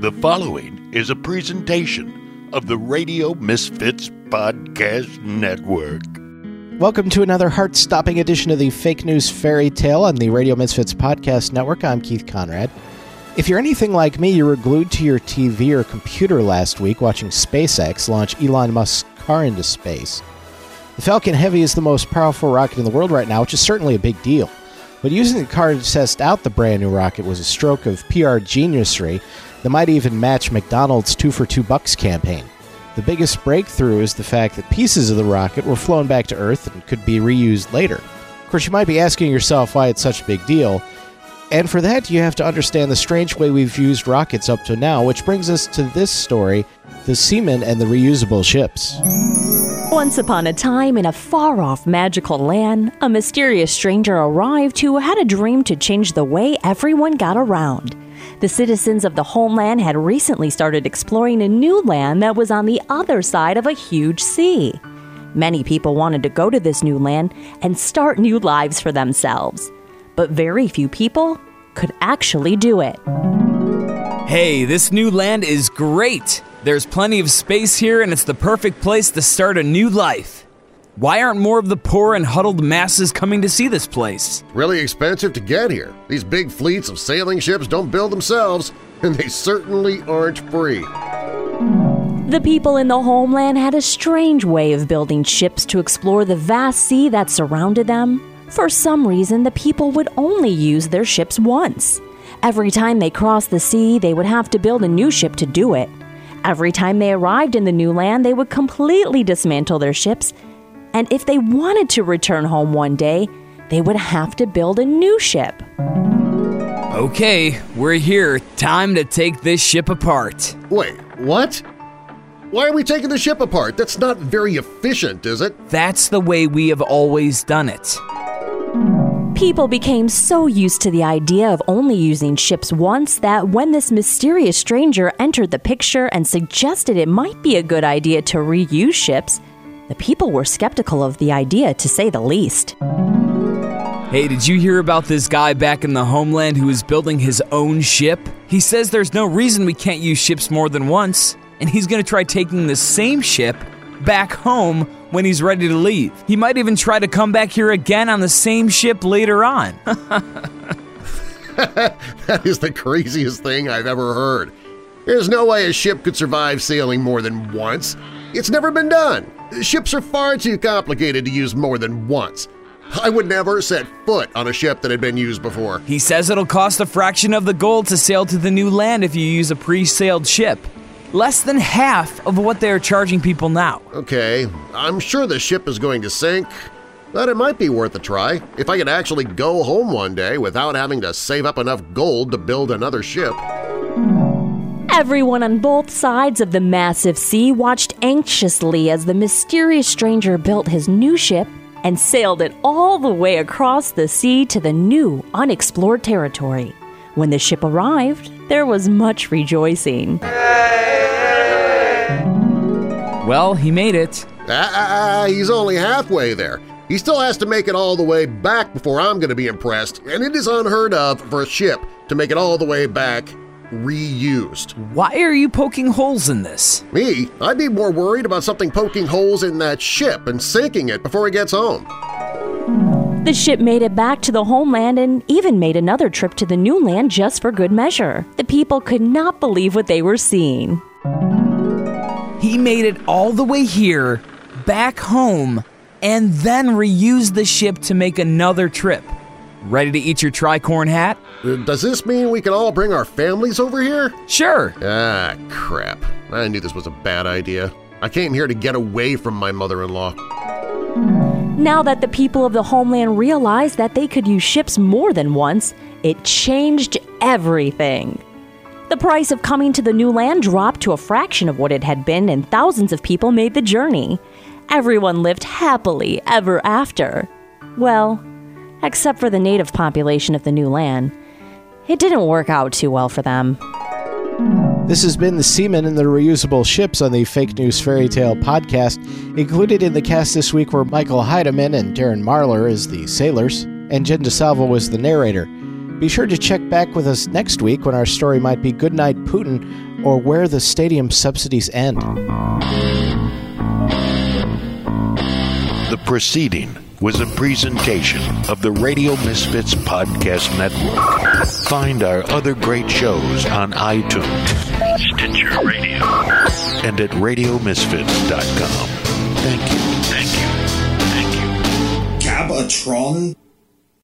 The following is a presentation of the Radio Misfits Podcast Network. Welcome to another heart stopping edition of the Fake News Fairy Tale on the Radio Misfits Podcast Network. I'm Keith Conrad. If you're anything like me, you were glued to your TV or computer last week watching SpaceX launch Elon Musk's car into space. The Falcon Heavy is the most powerful rocket in the world right now, which is certainly a big deal. But using the car to test out the brand new rocket was a stroke of PR geniusry that might even match McDonald's two for two bucks campaign. The biggest breakthrough is the fact that pieces of the rocket were flown back to Earth and could be reused later. Of course, you might be asking yourself why it's such a big deal. And for that, you have to understand the strange way we've used rockets up to now, which brings us to this story the seamen and the reusable ships. Once upon a time, in a far off magical land, a mysterious stranger arrived who had a dream to change the way everyone got around. The citizens of the homeland had recently started exploring a new land that was on the other side of a huge sea. Many people wanted to go to this new land and start new lives for themselves, but very few people could actually do it. Hey, this new land is great! There's plenty of space here, and it's the perfect place to start a new life. Why aren't more of the poor and huddled masses coming to see this place? Really expensive to get here. These big fleets of sailing ships don't build themselves, and they certainly aren't free. The people in the homeland had a strange way of building ships to explore the vast sea that surrounded them. For some reason, the people would only use their ships once. Every time they crossed the sea, they would have to build a new ship to do it. Every time they arrived in the new land, they would completely dismantle their ships, and if they wanted to return home one day, they would have to build a new ship. Okay, we're here. Time to take this ship apart. Wait, what? Why are we taking the ship apart? That's not very efficient, is it? That's the way we have always done it. People became so used to the idea of only using ships once that when this mysterious stranger entered the picture and suggested it might be a good idea to reuse ships, the people were skeptical of the idea to say the least. Hey, did you hear about this guy back in the homeland who is building his own ship? He says there's no reason we can't use ships more than once, and he's gonna try taking the same ship back home when he's ready to leave. He might even try to come back here again on the same ship later on. that is the craziest thing I've ever heard. There's no way a ship could survive sailing more than once. It's never been done. Ships are far too complicated to use more than once. I would never set foot on a ship that had been used before. he says it'll cost a fraction of the gold to sail to the new land if you use a pre-sailed ship. Less than half of what they're charging people now. Okay, I'm sure the ship is going to sink, but it might be worth a try if I could actually go home one day without having to save up enough gold to build another ship. Everyone on both sides of the massive sea watched anxiously as the mysterious stranger built his new ship and sailed it all the way across the sea to the new, unexplored territory. When the ship arrived, there was much rejoicing. Well, he made it. Ah, ah, ah, he's only halfway there. He still has to make it all the way back before I'm going to be impressed, and it is unheard of for a ship to make it all the way back reused. Why are you poking holes in this? Me, I'd be more worried about something poking holes in that ship and sinking it before he gets home. The ship made it back to the homeland and even made another trip to the new land just for good measure. The people could not believe what they were seeing. He made it all the way here, back home, and then reused the ship to make another trip. Ready to eat your tricorn hat? Uh, Does this mean we can all bring our families over here? Sure. Ah, crap. I knew this was a bad idea. I came here to get away from my mother-in-law. Now that the people of the homeland realized that they could use ships more than once, it changed everything. The price of coming to the new land dropped to a fraction of what it had been, and thousands of people made the journey. Everyone lived happily ever after. Well, except for the native population of the new land. It didn't work out too well for them. This has been the Seamen and the Reusable Ships on the Fake News Fairy Tale podcast. Included in the cast this week were Michael Heidemann and Darren Marlar as the sailors, and Jen DeSalvo was the narrator. Be sure to check back with us next week when our story might be Goodnight Putin or where the stadium subsidies end. The proceeding was a presentation of the Radio Misfits Podcast Network. Find our other great shows on iTunes, Stitcher Radio, and at RadioMisfits.com. Thank you. Thank you. Thank you. Gabatron?